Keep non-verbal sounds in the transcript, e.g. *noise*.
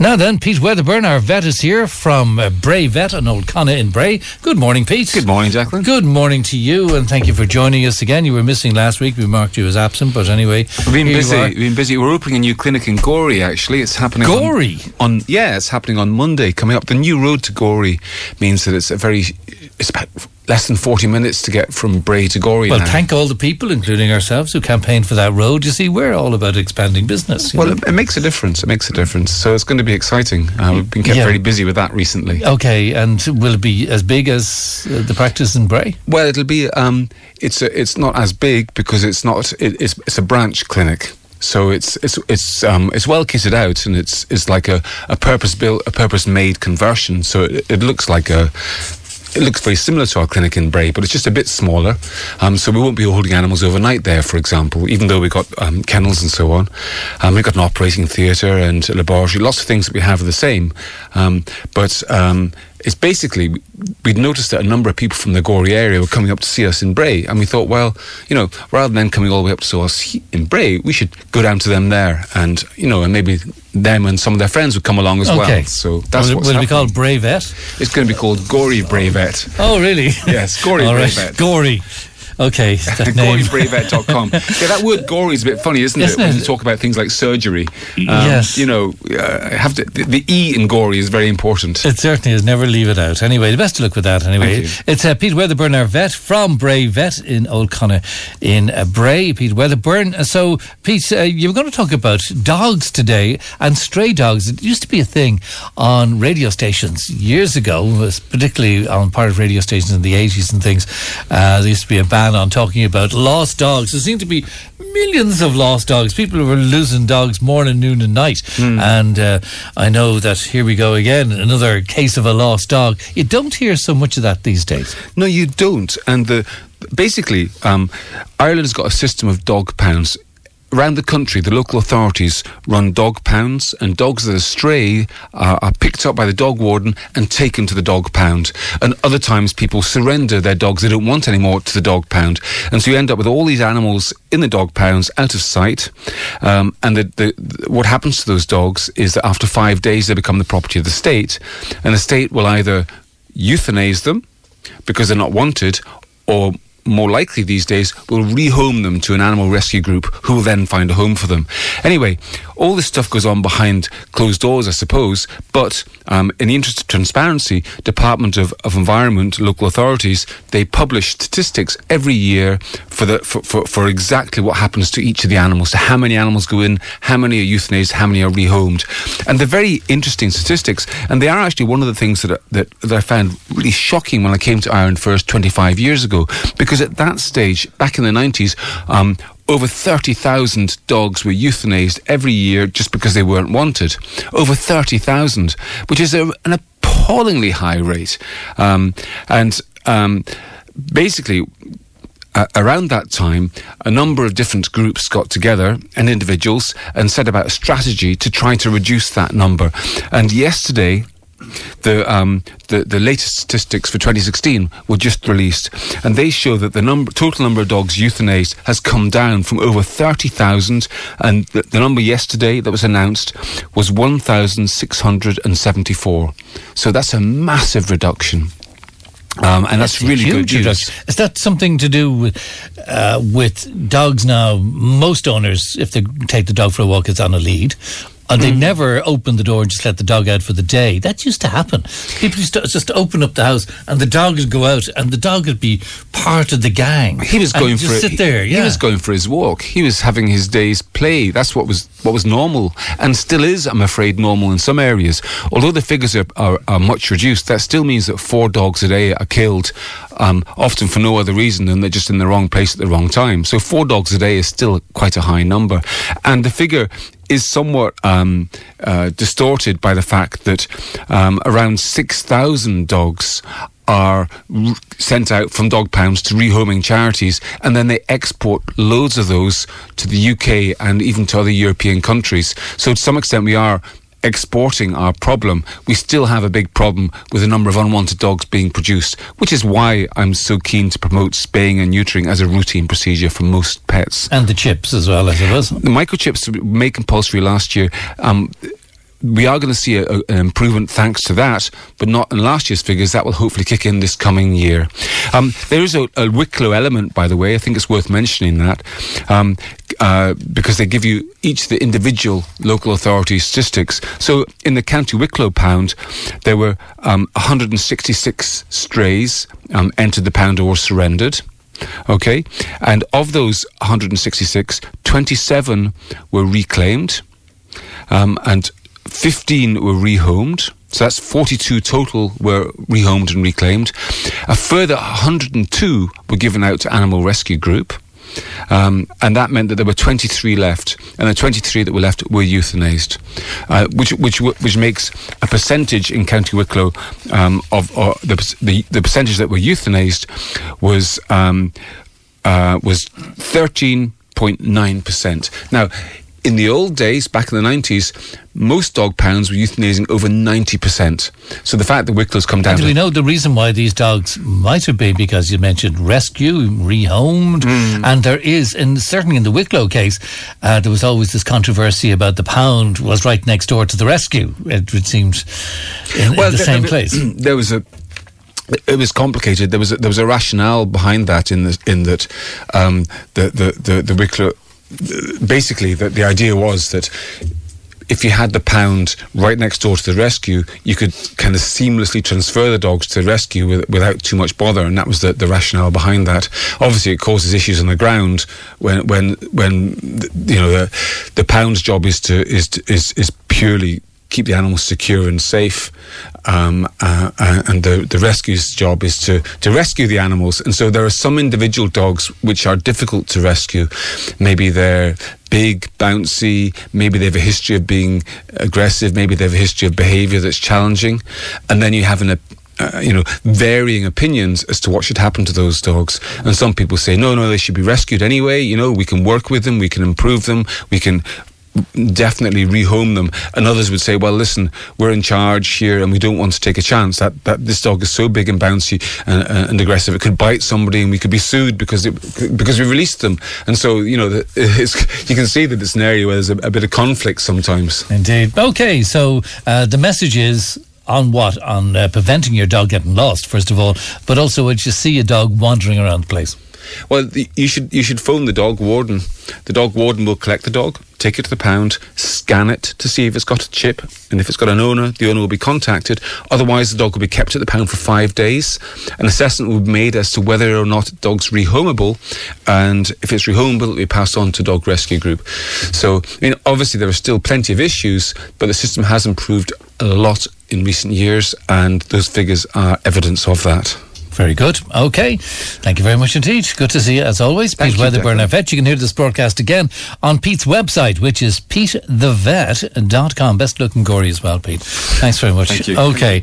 Now then, Pete Wedderburn, our vet, is here from uh, Bray Vet on Old Conna in Bray. Good morning, Pete. Good morning, Jacqueline. Good morning to you, and thank you for joining us again. You were missing last week. We marked you as absent, but anyway, We've been busy. We've been busy. We're opening a new clinic in Gorey. Actually, it's happening. on- On, yeah, it's happening on Monday. Coming up, the new road to Gorey means that it's a very. It's about less than forty minutes to get from Bray to Gorey. Well, now. thank all the people, including ourselves, who campaigned for that road. You see, we're all about expanding business. Well, it, it makes a difference. It makes a difference. So it's going to be exciting. Uh, we've been kept Yeah. very busy with that recently. okay, and will it be as big as uh, the practice in Bray? Well, it'll be. Um, it's a, it's not as big because it's not. It, it's it's a branch clinic. So it's it's it's um, it's well kitted out and it's it's like a, a purpose built a purpose made conversion. So it, it looks like a. It looks very similar to our clinic in Bray, but it's just a bit smaller. Um, so we won't be holding animals overnight there, for example, even though we've got um, kennels and so on. Um, we've got an operating theatre and a laboratory. Lots of things that we have are the same. Um, but um, it's basically, we'd noticed that a number of people from the Gorey area were coming up to see us in Bray. And we thought, well, you know, rather than coming all the way up to us in Bray, we should go down to them there. And, you know, and maybe them and some of their friends would come along as Okay. well. So that's what's will it be called Bray Vet? It's going to be called GoreyBrayVet. Oh, really? Yes, Gory *laughs* All right. Gory. Okay. *laughs* GoreyBrayVet.com. *laughs* yeah, that word gory is a bit funny, isn't, Isn't it? When you talk about things like surgery. Um, Yes. You know, uh, have to, the, the E in gory is very important. It certainly is. Never leave it out. Anyway, the best of luck with that. Anyway, it's uh, Pete Wedderburn, our vet from Bray Vet in Old Conna in uh, Bray. Pete Wedderburn. Uh, So, Pete, uh, you were going to talk about dogs today and stray dogs. It used to be a thing on radio stations years ago, particularly on part of radio stations in the eighties and things. Uh, there used to be a ban on talking about lost dogs. There seem to be millions of lost dogs. People were losing dogs morning, noon, and night. And uh, I know that here we go again, another case of a lost dog. You don't hear so much of that these days. No, you don't. And the basically, um, Ireland's got a system of dog pounds. Around the country, the local authorities run dog pounds, and dogs that are stray are, are picked up by the dog warden and taken to the dog pound. And other times, people surrender their dogs they don't want anymore to the dog pound, and so you end up with all these animals in the dog pounds out of sight. Um, and the, the, the- what happens to those dogs is that after five days, they become the property of the state, and the state will either euthanize them because they're not wanted, or more likely these days will rehome them to an animal rescue group who will then find a home for them. Anyway, all this stuff goes on behind closed doors, I suppose, but um, in the interest of transparency, Department of, of Environment, local authorities, they publish statistics every year for, the, for, for, for exactly what happens to each of the animals, so how many animals go in, how many are euthanized, how many are rehomed. And they're very interesting statistics, and they are actually one of the things that, that, that I found really shocking when I came to Ireland first 25 years ago, because at that stage, back in the 90s, um, over 30,000 dogs were euthanized every year just because they weren't wanted. Over 30,000, which is a, an appallingly high rate. Um, and um, basically, uh, around that time, a number of different groups got together and individuals and set about a strategy to try to reduce that number. And yesterday, the, um, the the latest statistics for 2016 were just released, and they show that the number total number of dogs euthanized has come down from over 30,000, and the, the number yesterday that was announced was 1,674. So that's a massive reduction. Um, and that's, really huge good news. Is that something to do with, uh, with dogs now? Most owners, if they take the dog for a walk, it's on a lead. And they never open the door and just let the dog out for the day. That used to happen. People used to just open up the house and the dog would go out and the dog would be part of the gang. He was going just for sit he- there. He was going for his walk. He was having his day's play. That's what was what was normal, and still is, I'm afraid, normal in some areas. Although the figures are, are, are much reduced, that still means that four dogs a day are killed, um, often for no other reason than they're just in the wrong place at the wrong time. So four dogs a day is still quite a high number, and the figure is somewhat um, uh, distorted by the fact that um, around 6,000 dogs are sent out from dog pounds to rehoming charities, and then they export loads of those to the UK and even to other European countries. So, to some extent, we are exporting our problem. We still have a big problem with the number of unwanted dogs being produced, which is why I'm so keen to promote spaying and neutering as a routine procedure for most pets. And the chips as well, I suppose. The microchips made compulsory last year. Um, we are going to see a, a, an improvement thanks to that, but not in last year's figures. That will hopefully kick in this coming year. Um, there is a, a, Wicklow element, by the way. I think it's worth mentioning that um, uh, because they give you each the individual local authority statistics. So in the County Wicklow pound, there were um, 166 strays um, entered the pound or surrendered. Okay, and of those 166, 27 were reclaimed. Um, and 15 were rehomed. So that's 42 total were rehomed and reclaimed. A further 102 were given out to Animal Rescue Group. Um, and that meant that there were 23 left, and the 23 that were left were euthanized, uh, which which which makes a percentage in County Wicklow um, of the, the, the percentage that were euthanized was um, uh, was 13.9 percent. Now in the old days, back in the 90s, most dog pounds were euthanizing over 90%. So the fact that Wicklow's come down. And do we know the reason why these dogs might have been? Because you mentioned rescue, rehomed, mm. and there is, and certainly in the Wicklow case, uh, there was always this controversy about the pound was right next door to the rescue. It, it seems in, well, in the same place. *clears throat* There was a it was complicated. There was a, there was a rationale behind that in the, in that um, the, the the the Wicklow basically, the, the idea was that if you had the pound right next door to the rescue, you could kind of seamlessly transfer the dogs to the rescue with, without too much bother, and that was the, the rationale behind that. Obviously, it causes issues on the ground when when when you know the the pound's job is to is is is purely keep the animals secure and safe. Um, uh, uh, and the, the rescue's job is to, to rescue the animals. And so there are some individual dogs which are difficult to rescue. Maybe they're big, bouncy, maybe they have a history of being aggressive, maybe they have a history of behavior that's challenging. And then you have an, uh, you know, varying opinions as to what should happen to those dogs. And some people say, no, no, they should be rescued anyway. You know, we can work with them, we can improve them, we can definitely rehome them. And others would say, well, listen, we're in charge here and we don't want to take a chance. That, that this dog is so big and bouncy and, uh, and aggressive, it could bite somebody and we could be sued because it, because we released them. And so, you know, *laughs* you can see that it's an area where there's a, a bit of conflict sometimes. Indeed. Okay, so uh, the message is on what? On uh, preventing your dog getting lost, first of all, but also when you see a dog wandering around the place. Well, the, you should you should phone the dog warden. The dog warden will collect the dog, take it to the pound, scan it to see if it's got a chip, and if it's got an owner, the owner will be contacted. Otherwise, the dog will be kept at the pound for five days. An assessment will be made as to whether or not the dog's rehomable, and if it's rehomable, it will be passed on to dog rescue group. So, I mean, obviously there are still plenty of issues, but the system has improved a lot in recent years, and those figures are evidence of that. Very good. Okay. Thank you very much indeed. Good to see you as always. Thank Pete Wedderburn, vet. You can hear this broadcast again on Pete's website, which is petethevet.com. Best looking Gorey as well, Pete. Thanks very much. Thank you. Okay.